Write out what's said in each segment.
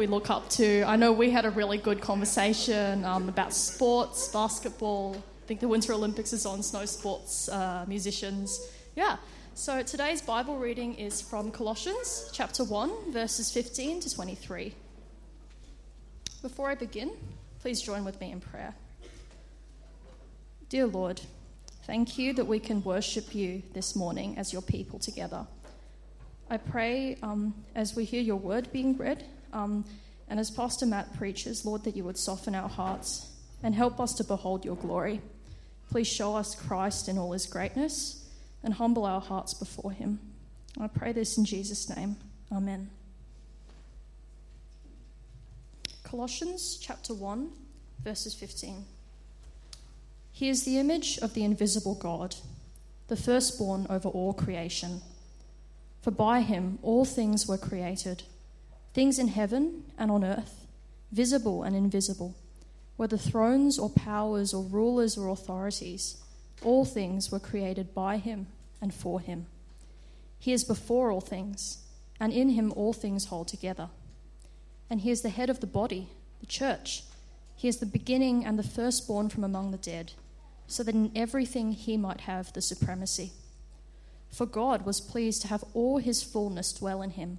we look up to. I know we had a really good conversation um, about sports, basketball. I think the Winter Olympics is on snow sports, uh, musicians. Yeah. So today's Bible reading is from Colossians chapter 1, verses 15 to 23. Before I begin, please join with me in prayer. Dear Lord, thank you that we can worship you this morning as your people together. I pray um, as we hear your word being read, um, and as Pastor Matt preaches, Lord, that you would soften our hearts and help us to behold your glory. Please show us Christ in all his greatness and humble our hearts before him. I pray this in Jesus' name. Amen. Colossians chapter 1, verses 15. He is the image of the invisible God, the firstborn over all creation. For by him all things were created, things in heaven and on earth, visible and invisible, whether thrones or powers or rulers or authorities, all things were created by him and for him. He is before all things, and in him all things hold together. And he is the head of the body, the church. He is the beginning and the firstborn from among the dead, so that in everything he might have the supremacy. For God was pleased to have all his fullness dwell in him,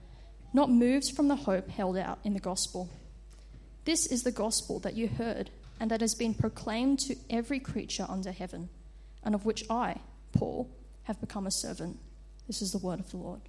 not moved from the hope held out in the gospel. This is the gospel that you heard and that has been proclaimed to every creature under heaven, and of which I, Paul, have become a servant. This is the word of the Lord.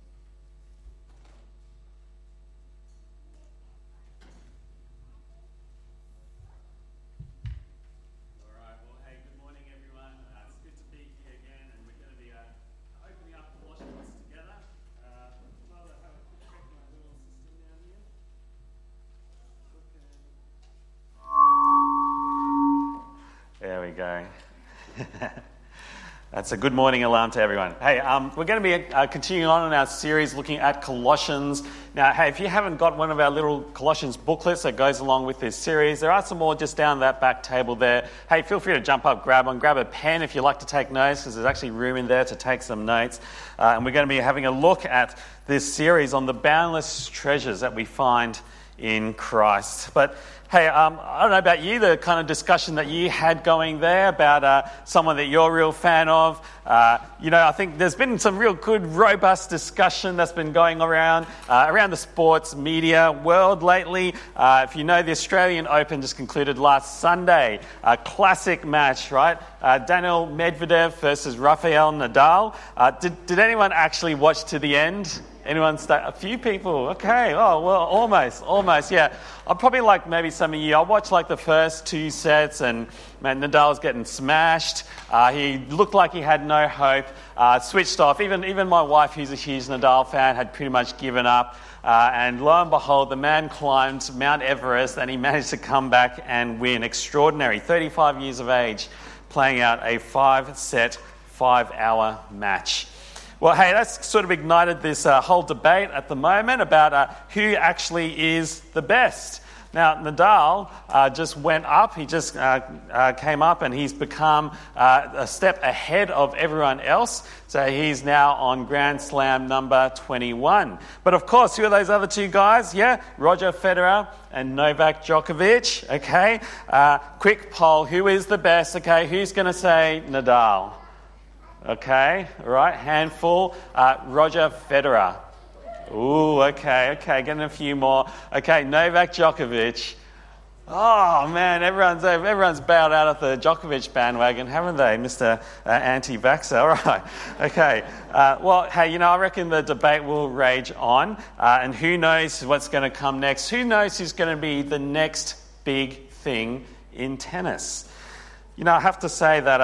That's a good morning alarm to everyone. Hey, um, we're going to be uh, continuing on in our series looking at Colossians. Now, hey, if you haven't got one of our little Colossians booklets that goes along with this series, there are some more just down that back table there. Hey, feel free to jump up, grab one, grab a pen if you like to take notes, because there's actually room in there to take some notes. Uh, and we're going to be having a look at this series on the boundless treasures that we find in Christ. But Hey, um, I don't know about you, the kind of discussion that you had going there about uh, someone that you're a real fan of. Uh, you know, I think there's been some real good, robust discussion that's been going around uh, around the sports media world lately. Uh, if you know, the Australian Open just concluded last Sunday. A classic match, right? Uh, Daniil Medvedev versus Rafael Nadal. Uh, did, did anyone actually watch to the end? Anyone stay? A few people. Okay. Oh, well, almost, almost. Yeah. I'm probably like maybe some of you. I watched like the first two sets, and man, Nadal's getting smashed. Uh, he looked like he had no hope. Uh, switched off. Even even my wife, who's a huge Nadal fan, had pretty much given up. Uh, and lo and behold, the man climbed Mount Everest, and he managed to come back and win. Extraordinary. 35 years of age, playing out a five-set, five-hour match. Well, hey, that's sort of ignited this uh, whole debate at the moment about uh, who actually is the best. Now, Nadal uh, just went up, he just uh, uh, came up, and he's become uh, a step ahead of everyone else. So he's now on Grand Slam number 21. But of course, who are those other two guys? Yeah, Roger Federer and Novak Djokovic. Okay, quick poll who is the best? Okay, who's going to say Nadal? Okay, right, handful. Uh, Roger Federer. Ooh, okay, okay, getting a few more. Okay, Novak Djokovic. Oh man, everyone's everyone's bowed out of the Djokovic bandwagon, haven't they, Mister uh, Anti-vaxxer? All right, okay. Uh, well, hey, you know, I reckon the debate will rage on, uh, and who knows what's going to come next? Who knows who's going to be the next big thing in tennis? You know, I have to say that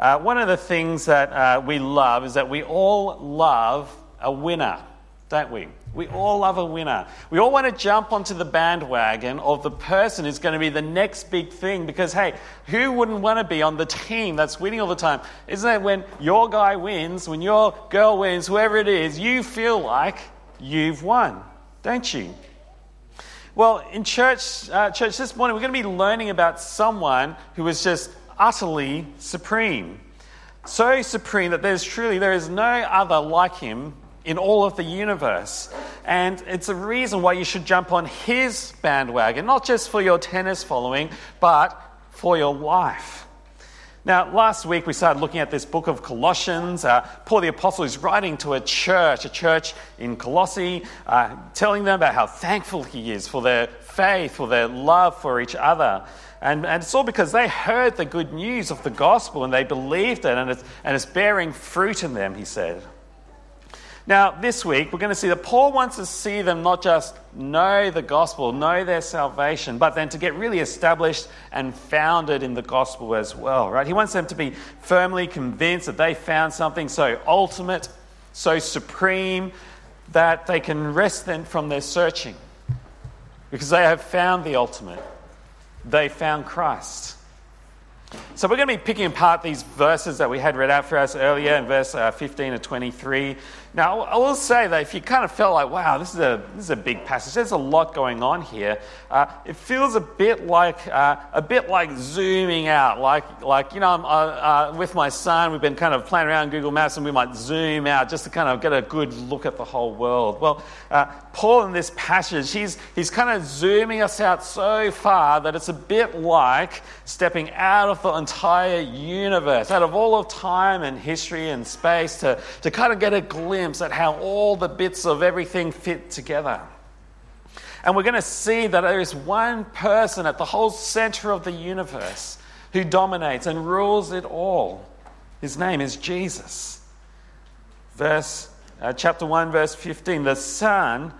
uh, one of the things that uh, we love is that we all love a winner, don't we? We all love a winner. We all want to jump onto the bandwagon of the person who's going to be the next big thing because, hey, who wouldn't want to be on the team that's winning all the time? Isn't it when your guy wins, when your girl wins, whoever it is, you feel like you've won, don't you? Well, in church, uh, church this morning, we're going to be learning about someone who was just utterly supreme. So supreme that there's truly, there is no other like him in all of the universe. And it's a reason why you should jump on his bandwagon, not just for your tennis following, but for your life. Now, last week we started looking at this book of Colossians. Uh, Paul the Apostle is writing to a church, a church in Colossae, uh, telling them about how thankful he is for their faith, for their love for each other. And, and it's all because they heard the good news of the gospel and they believed it, and it's, and it's bearing fruit in them, he said. Now, this week, we're going to see that Paul wants to see them not just know the gospel, know their salvation, but then to get really established and founded in the gospel as well, right? He wants them to be firmly convinced that they found something so ultimate, so supreme, that they can rest then from their searching because they have found the ultimate. They found Christ. So, we're going to be picking apart these verses that we had read out for us earlier in verse uh, 15 to 23. Now, I will say that if you kind of felt like, wow, this is a, this is a big passage, there's a lot going on here, uh, it feels a bit like, uh, a bit like zooming out. Like, like you know, uh, uh, with my son, we've been kind of playing around Google Maps and we might zoom out just to kind of get a good look at the whole world. Well, uh, Paul in this passage, he's, he's kind of zooming us out so far that it's a bit like stepping out of the entire universe, out of all of time and history and space to, to kind of get a glimpse glimpse at how all the bits of everything fit together. And we're going to see that there is one person at the whole center of the universe who dominates and rules it all. His name is Jesus. Verse, uh, chapter 1, verse 15 the Son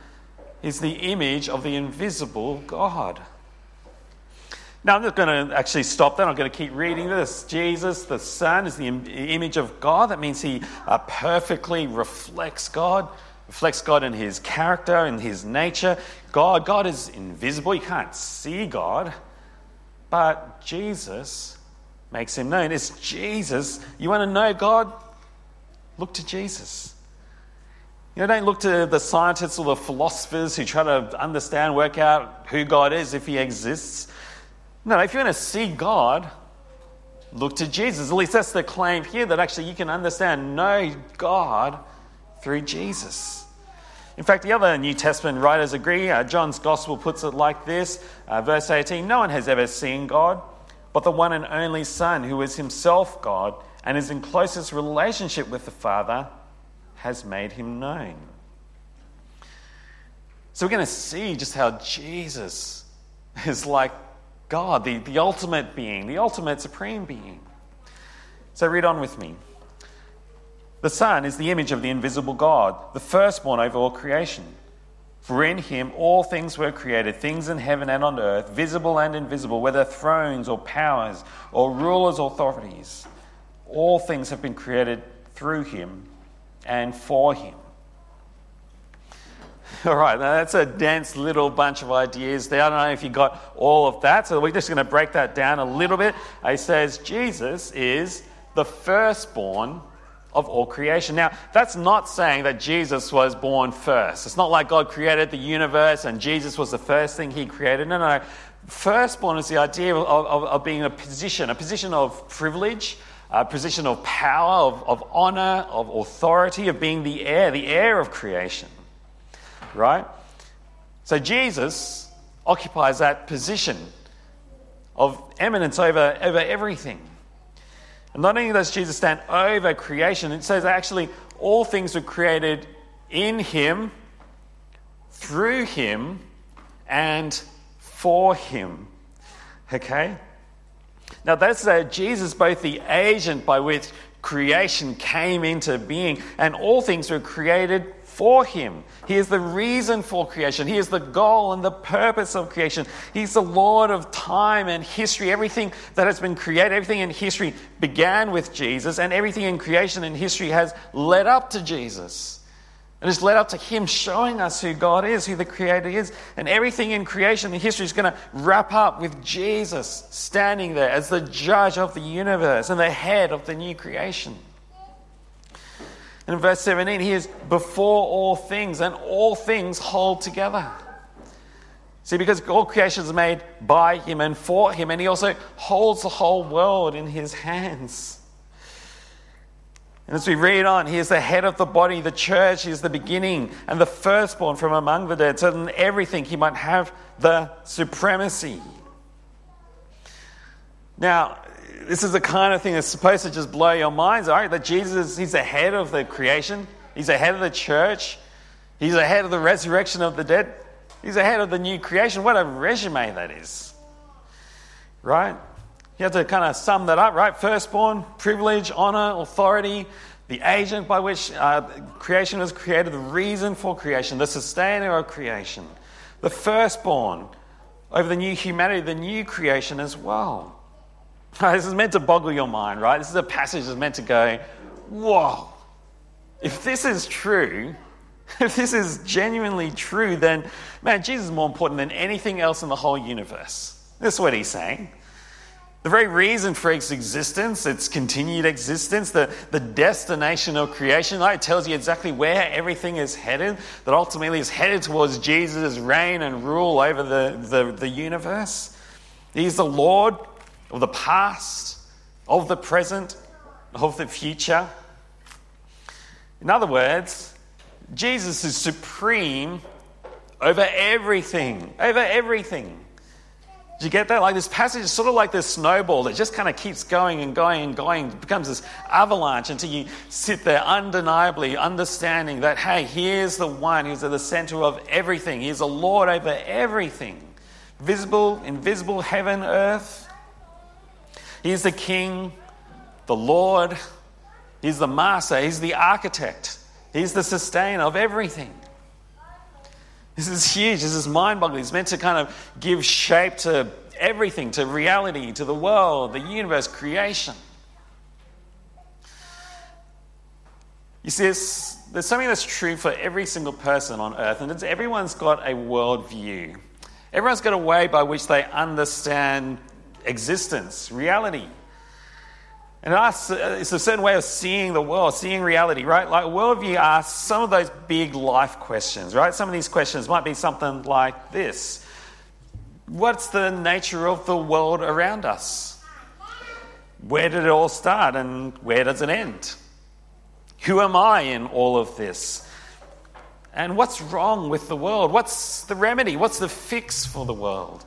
is the image of the invisible God. Now, I'm not going to actually stop that. I'm going to keep reading this. Jesus, the Son, is the image of God. That means he uh, perfectly reflects God, reflects God in his character in his nature. God, God is invisible. You can't see God. But Jesus makes him known. It's Jesus. You want to know God? Look to Jesus. You know, don't look to the scientists or the philosophers who try to understand, work out who God is, if he exists. No, if you want to see God, look to Jesus. At least that's the claim here that actually you can understand, know God through Jesus. In fact, the other New Testament writers agree. Uh, John's Gospel puts it like this uh, verse 18 No one has ever seen God, but the one and only Son, who is himself God and is in closest relationship with the Father, has made him known. So we're going to see just how Jesus is like God, the, the ultimate being, the ultimate supreme being. So read on with me. The Son is the image of the invisible God, the firstborn over all creation. For in him all things were created, things in heaven and on earth, visible and invisible, whether thrones or powers or rulers or authorities. All things have been created through him and for him. All right, now that's a dense little bunch of ideas there. I don't know if you got all of that, so we're just going to break that down a little bit. He says Jesus is the firstborn of all creation. Now, that's not saying that Jesus was born first. It's not like God created the universe and Jesus was the first thing he created. No, no. Firstborn is the idea of, of, of being a position, a position of privilege, a position of power, of, of honor, of authority, of being the heir, the heir of creation right? So Jesus occupies that position of eminence over, over everything. And not only does Jesus stand over creation, it says actually all things were created in him, through him, and for him. Okay? Now that's uh, Jesus, both the agent by which creation came into being, and all things were created for Him. He is the reason for creation. He is the goal and the purpose of creation. He's the Lord of time and history. Everything that has been created, everything in history began with Jesus, and everything in creation and history has led up to Jesus. And it's led up to Him showing us who God is, who the Creator is. And everything in creation and history is going to wrap up with Jesus standing there as the judge of the universe and the head of the new creation. And in verse 17, He is before all things, and all things hold together. See, because all creation is made by Him and for Him, and He also holds the whole world in His hands. And as we read on, he is the head of the body, the church, he is the beginning and the firstborn from among the dead, so that in everything he might have the supremacy. Now, this is the kind of thing that's supposed to just blow your minds, all right? That Jesus, he's the head of the creation, he's the head of the church, he's the head of the resurrection of the dead, he's the head of the new creation. What a resume that is, right? You have to kind of sum that up, right? Firstborn, privilege, honor, authority, the agent by which uh, creation was created, the reason for creation, the sustainer of creation, the firstborn over the new humanity, the new creation as well. This is meant to boggle your mind, right? This is a passage that's meant to go, whoa, if this is true, if this is genuinely true, then man, Jesus is more important than anything else in the whole universe. That's what he's saying. The very reason for its existence, its continued existence, the, the destination of creation, like, it tells you exactly where everything is headed, that ultimately is headed towards Jesus' reign and rule over the, the, the universe. He's the Lord of the past, of the present, of the future. In other words, Jesus is supreme over everything, over everything. Do you get that? Like this passage is sort of like this snowball that just kind of keeps going and going and going. It becomes this avalanche until you sit there undeniably understanding that, hey, here's the one who's at the center of everything. He's the Lord over everything visible, invisible, heaven, earth. He's the King, the Lord. He's the Master. He's the architect. He's the sustainer of everything. This is huge. This is mind boggling. It's meant to kind of give shape to everything, to reality, to the world, the universe, creation. You see, there's, something that's true for every single person on earth, and it's everyone's got a worldview. Everyone's got a way by which they understand existence, reality. And uh, it's a certain way of seeing the world, seeing reality, right? Like worldview asks some of those big life questions, right? Some of these questions might be something like this What's the nature of the world around us? Where did it all start and where does it end? Who am I in all of this? And what's wrong with the world? What's the remedy? What's the fix for the world?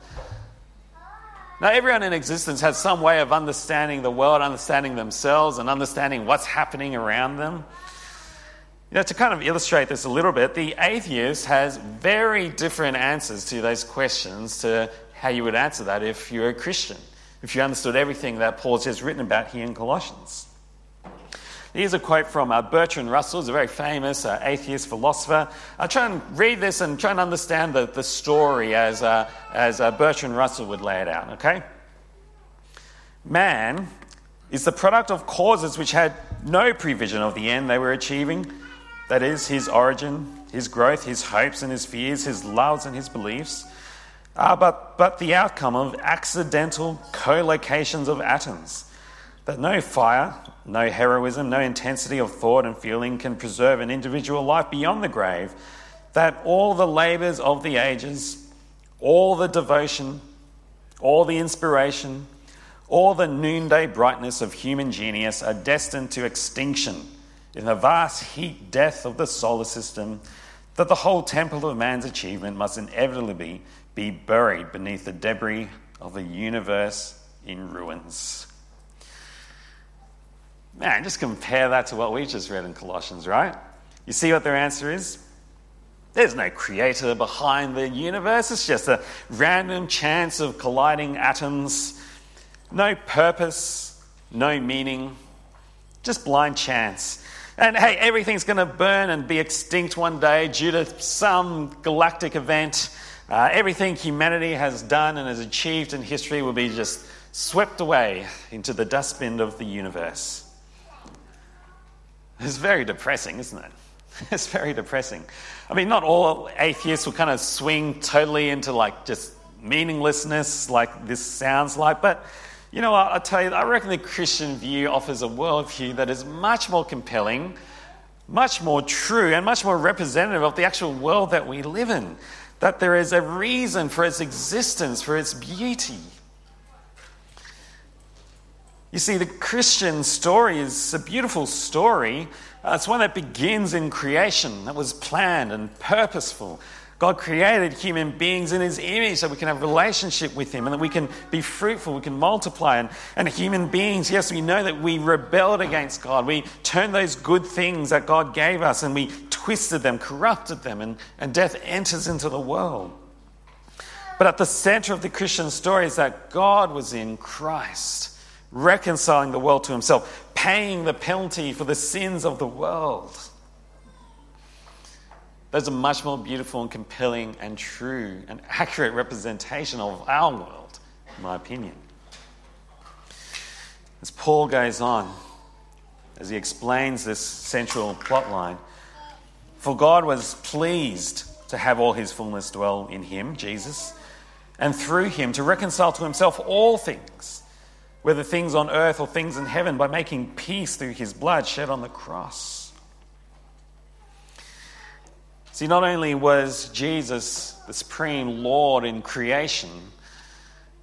Now, everyone in existence has some way of understanding the world, understanding themselves, and understanding what's happening around them. You know, to kind of illustrate this a little bit, the atheist has very different answers to those questions to how you would answer that if you're a Christian, if you understood everything that Paul's just written about here in Colossians. Here's a quote from uh, Bertrand Russell, who's a very famous uh, atheist philosopher. I try and read this and try and understand the, the story as, uh, as uh, Bertrand Russell would lay it out, okay? Man is the product of causes which had no prevision of the end they were achieving. That is, his origin, his growth, his hopes and his fears, his loves and his beliefs. Uh, but, but the outcome of accidental collocations of atoms that no fire, no heroism, no intensity of thought and feeling can preserve an individual life beyond the grave, that all the labours of the ages, all the devotion, all the inspiration, all the noonday brightness of human genius are destined to extinction in the vast heat death of the solar system, that the whole temple of man's achievement must inevitably be buried beneath the debris of a universe in ruins. Man, just compare that to what we just read in Colossians, right? You see what their answer is? There's no creator behind the universe. It's just a random chance of colliding atoms. No purpose, no meaning, just blind chance. And hey, everything's going to burn and be extinct one day due to some galactic event. Uh, everything humanity has done and has achieved in history will be just swept away into the dustbin of the universe. It's very depressing, isn't it? It's very depressing. I mean, not all atheists will kind of swing totally into like just meaninglessness, like this sounds like, but you know, what? I'll tell you, I reckon the Christian view offers a worldview that is much more compelling, much more true, and much more representative of the actual world that we live in. That there is a reason for its existence, for its beauty. You see, the Christian story is a beautiful story. Uh, it's one that begins in creation, that was planned and purposeful. God created human beings in his image so we can have a relationship with him and that we can be fruitful, we can multiply. And, and human beings, yes, we know that we rebelled against God. We turned those good things that God gave us and we twisted them, corrupted them, and, and death enters into the world. But at the center of the Christian story is that God was in Christ reconciling the world to himself, paying the penalty for the sins of the world. Those are much more beautiful and compelling and true and accurate representation of our world, in my opinion. As Paul goes on, as he explains this central plot line, for God was pleased to have all his fullness dwell in him, Jesus, and through him to reconcile to himself all things whether things on earth or things in heaven, by making peace through his blood shed on the cross. See, not only was Jesus the supreme Lord in creation,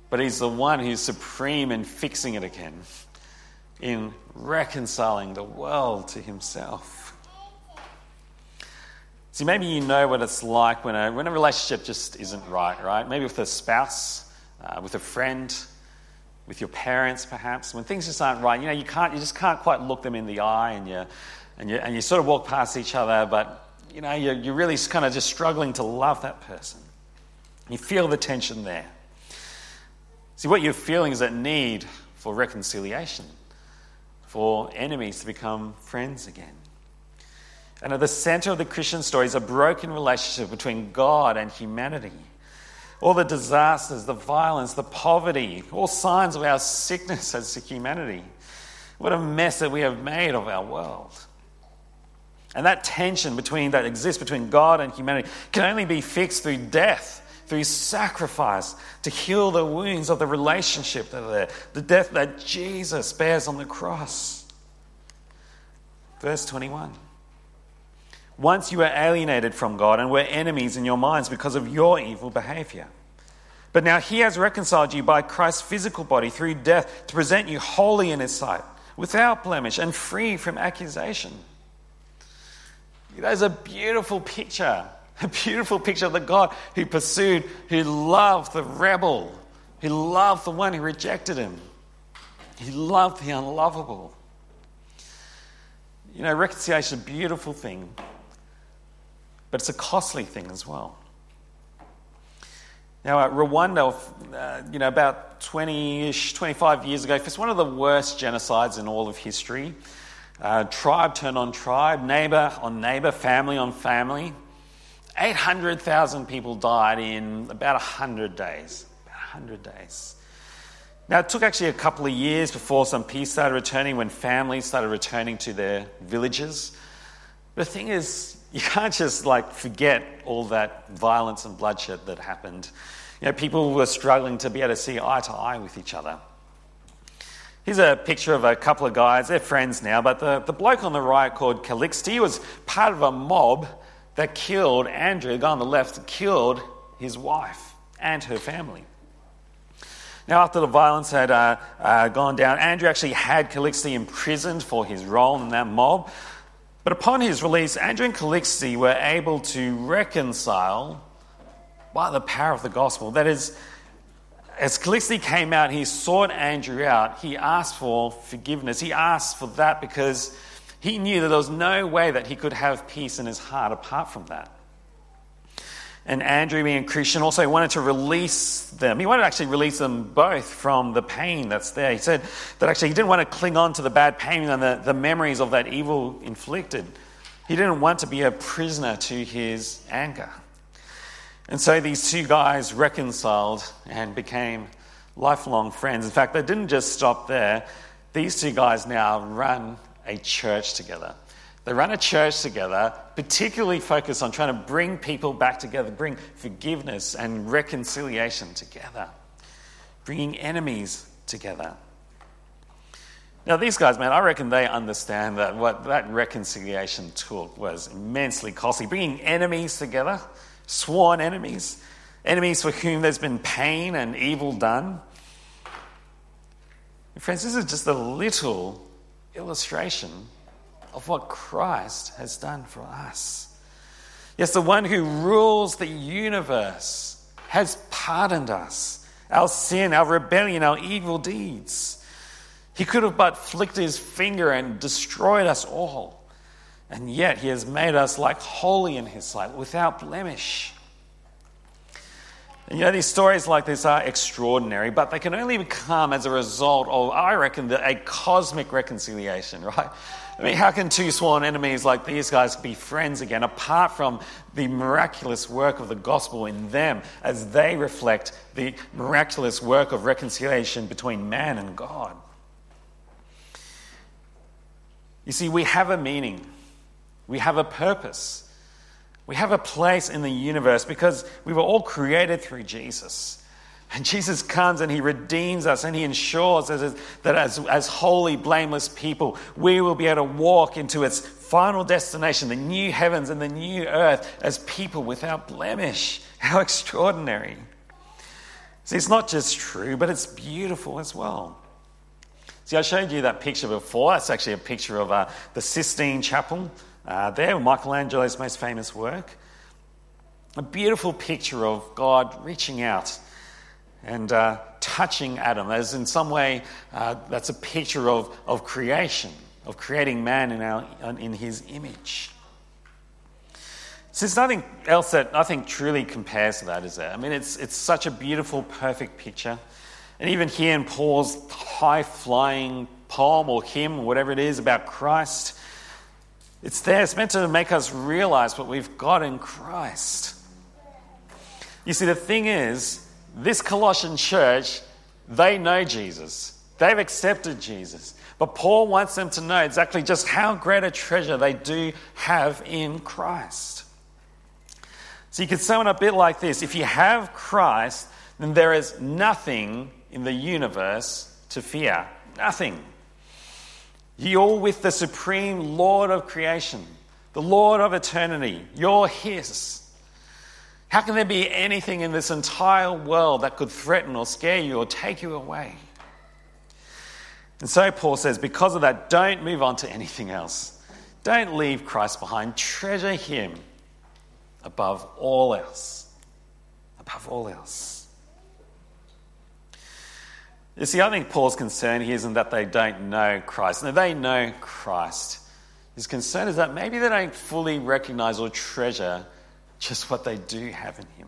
but he's the one who's supreme in fixing it again, in reconciling the world to himself. See, maybe you know what it's like when a, when a relationship just isn't right, right? Maybe with a spouse, uh, with a friend, with your parents, perhaps, when things just aren't right. You know, you, can't, you just can't quite look them in the eye and you, and you, and you sort of walk past each other, but, you know, you're, you're really kind of just struggling to love that person. You feel the tension there. See, what you're feeling is that need for reconciliation, for enemies to become friends again. And at the center of the Christian story is a broken relationship between God and humanity all the disasters, the violence, the poverty, all signs of our sickness as humanity. What a mess that we have made of our world. And that tension between that exists between God and humanity can only be fixed through death, through sacrifice, to heal the wounds of the relationship that are there, the death that Jesus bears on the cross. Verse 21. Once you were alienated from God and were enemies in your minds because of your evil behavior. But now he has reconciled you by Christ's physical body through death to present you holy in his sight, without blemish and free from accusation. That is a beautiful picture, a beautiful picture of the God who pursued, who loved the rebel, who loved the one who rejected him. He loved the unlovable. You know, reconciliation is a beautiful thing, but it's a costly thing as well. Now, Rwanda, uh, you know, about 20 ish, 25 years ago, it's one of the worst genocides in all of history. Uh, tribe turned on tribe, neighbor on neighbor, family on family. 800,000 people died in about 100 days. About 100 days. Now, it took actually a couple of years before some peace started returning when families started returning to their villages. The thing is, you can't just like forget all that violence and bloodshed that happened. You know, people were struggling to be able to see eye to eye with each other. Here's a picture of a couple of guys. They're friends now, but the, the bloke on the right called Calixte was part of a mob that killed Andrew, the guy on the left, killed his wife and her family. Now, after the violence had uh, uh, gone down, Andrew actually had Calixte imprisoned for his role in that mob. But upon his release, Andrew and Calixte were able to reconcile by the power of the gospel. That is, as Calixte came out, he sought Andrew out. He asked for forgiveness. He asked for that because he knew that there was no way that he could have peace in his heart apart from that. And Andrew, being Christian, also wanted to release them. He wanted to actually release them both from the pain that's there. He said that actually he didn't want to cling on to the bad pain and the, the memories of that evil inflicted. He didn't want to be a prisoner to his anger. And so these two guys reconciled and became lifelong friends. In fact, they didn't just stop there. These two guys now run a church together. They run a church together, particularly focused on trying to bring people back together, bring forgiveness and reconciliation together, bringing enemies together. Now, these guys, man, I reckon they understand that what that reconciliation took was immensely costly. Bringing enemies together, sworn enemies, enemies for whom there's been pain and evil done. Friends, this is just a little illustration of what Christ has done for us. Yes, the one who rules the universe has pardoned us, our sin, our rebellion, our evil deeds. He could have but flicked his finger and destroyed us all. And yet he has made us like holy in his sight, without blemish. And you know, these stories like this are extraordinary, but they can only come as a result of, I reckon, a cosmic reconciliation, right? I mean, how can two sworn enemies like these guys be friends again apart from the miraculous work of the gospel in them as they reflect the miraculous work of reconciliation between man and God? You see, we have a meaning, we have a purpose, we have a place in the universe because we were all created through Jesus. And Jesus comes and he redeems us and he ensures that as, as holy, blameless people, we will be able to walk into its final destination, the new heavens and the new earth, as people without blemish. How extraordinary. See, it's not just true, but it's beautiful as well. See, I showed you that picture before. It's actually a picture of uh, the Sistine Chapel uh, there, Michelangelo's most famous work. A beautiful picture of God reaching out and uh, touching Adam. As in some way, uh, that's a picture of, of creation, of creating man in, our, in his image. So there's nothing else that I think truly compares to that, is there? I mean, it's, it's such a beautiful, perfect picture. And even here in Paul's high flying poem or hymn, whatever it is about Christ, it's there. It's meant to make us realize what we've got in Christ. You see, the thing is, this Colossian church, they know Jesus. They've accepted Jesus. But Paul wants them to know exactly just how great a treasure they do have in Christ. So you could sum it up a bit like this if you have Christ, then there is nothing in the universe to fear. Nothing. You're with the supreme Lord of creation, the Lord of eternity. You're His. How can there be anything in this entire world that could threaten or scare you or take you away? And so Paul says, because of that, don't move on to anything else. Don't leave Christ behind. Treasure him above all else. Above all else. You see, I think Paul's concern here isn't that they don't know Christ. No, they know Christ. His concern is that maybe they don't fully recognize or treasure just what they do have in Him.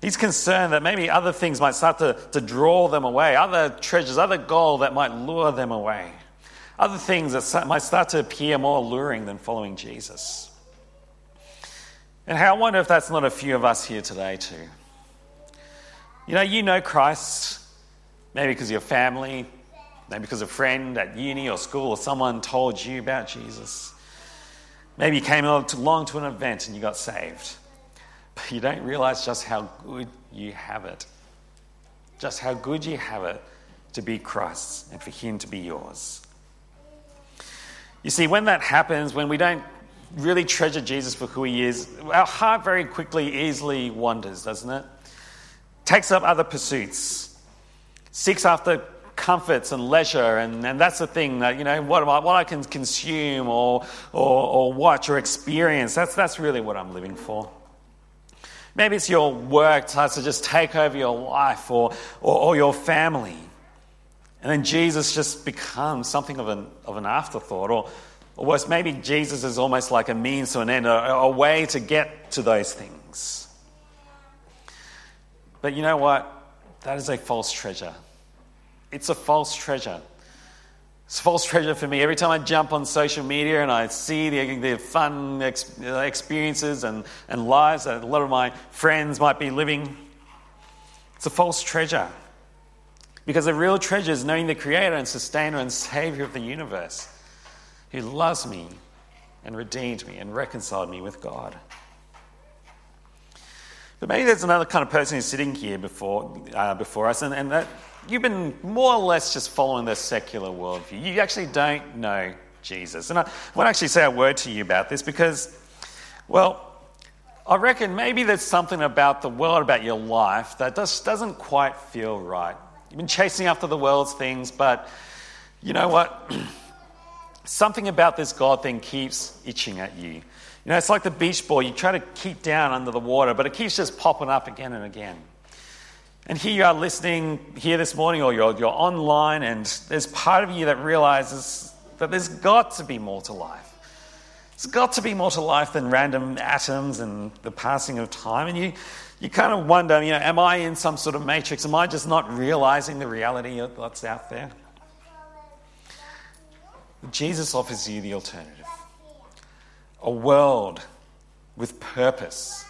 He's concerned that maybe other things might start to, to draw them away, other treasures, other gold that might lure them away, other things that might start to appear more alluring than following Jesus. And how I wonder if that's not a few of us here today, too. You know, you know Christ, maybe because of your family, maybe because a friend at uni or school or someone told you about Jesus. Maybe you came along to an event and you got saved, but you don't realize just how good you have it. Just how good you have it to be Christ's and for Him to be yours. You see, when that happens, when we don't really treasure Jesus for who He is, our heart very quickly, easily wanders, doesn't it? Takes up other pursuits, seeks after comforts and leisure, and, and that's the thing that, you know, what, I, what I can consume or, or, or watch or experience, that's, that's really what I'm living for. Maybe it's your work starts to just take over your life or, or, or your family. And then Jesus just becomes something of an, of an afterthought. Or, or worse, maybe Jesus is almost like a means to an end, a, a way to get to those things. But you know what? That is a false treasure. It's a false treasure. It's a false treasure for me. Every time I jump on social media and I see the, the fun ex- uh, experiences and, and lives that a lot of my friends might be living, it's a false treasure. Because the real treasure is knowing the Creator and Sustainer and Savior of the universe, who loves me and redeemed me and reconciled me with God. But maybe there's another kind of person who's sitting here before, uh, before us, and, and that you've been more or less just following the secular worldview. You actually don't know Jesus. And I want to actually say a word to you about this because, well, I reckon maybe there's something about the world, about your life, that just doesn't quite feel right. You've been chasing after the world's things, but you know what? something about this God thing keeps itching at you. You know, it's like the beach ball. You try to keep down under the water, but it keeps just popping up again and again. And here you are listening here this morning, or you're, you're online, and there's part of you that realizes that there's got to be more to life. There's got to be more to life than random atoms and the passing of time. And you, you kind of wonder, you know, am I in some sort of matrix? Am I just not realizing the reality of what's out there? Jesus offers you the alternative a world with purpose,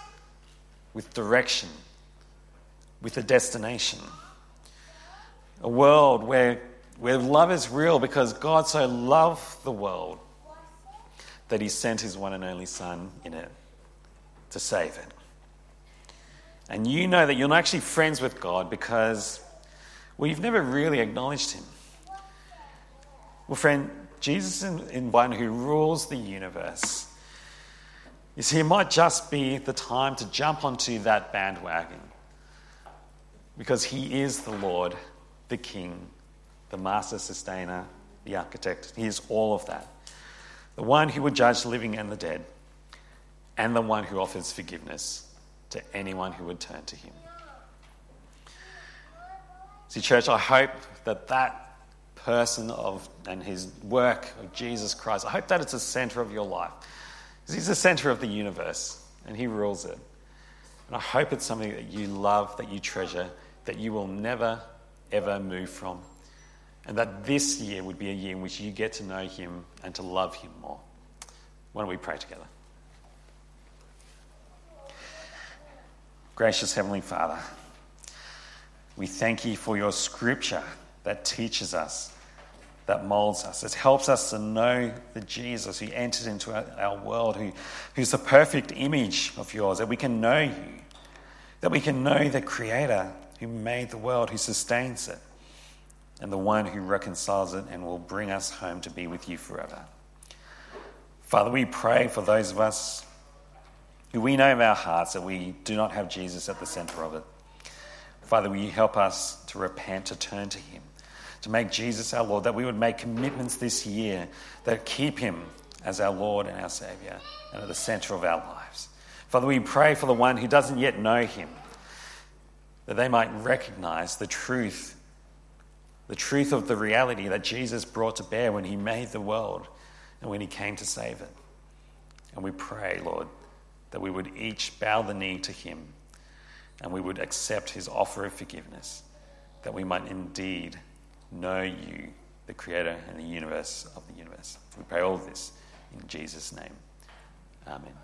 with direction, with a destination. A world where, where love is real because God so loved the world that he sent his one and only Son in it to save it. And you know that you're not actually friends with God because, well, you've never really acknowledged him. Well, friend, Jesus is in one who rules the universe. You see, it might just be the time to jump onto that bandwagon because he is the Lord, the King, the Master Sustainer, the Architect. He is all of that. The one who would judge the living and the dead, and the one who offers forgiveness to anyone who would turn to him. See, church, I hope that that person of and his work of Jesus Christ, I hope that it's the center of your life. He's the center of the universe and he rules it. And I hope it's something that you love, that you treasure, that you will never, ever move from. And that this year would be a year in which you get to know him and to love him more. Why don't we pray together? Gracious Heavenly Father, we thank you for your scripture that teaches us that molds us. It helps us to know the Jesus who entered into our, world, who, who's the perfect image of yours, that we can know you, that we can know the Creator who made the world, who sustains it, and the one who reconciles it and will bring us home to be with you forever. Father, we pray for those of us who we know in our hearts that we do not have Jesus at the center of it. Father, will you help us to repent, to turn to Him? To make Jesus our Lord, that we would make commitments this year that keep him as our Lord and our Savior and at the center of our lives. Father, we pray for the one who doesn't yet know him, that they might recognize the truth, the truth of the reality that Jesus brought to bear when he made the world and when he came to save it. And we pray, Lord, that we would each bow the knee to him and we would accept his offer of forgiveness, that we might indeed know you, the creator and the universe of the universe. We pray all this in Jesus' name. Amen.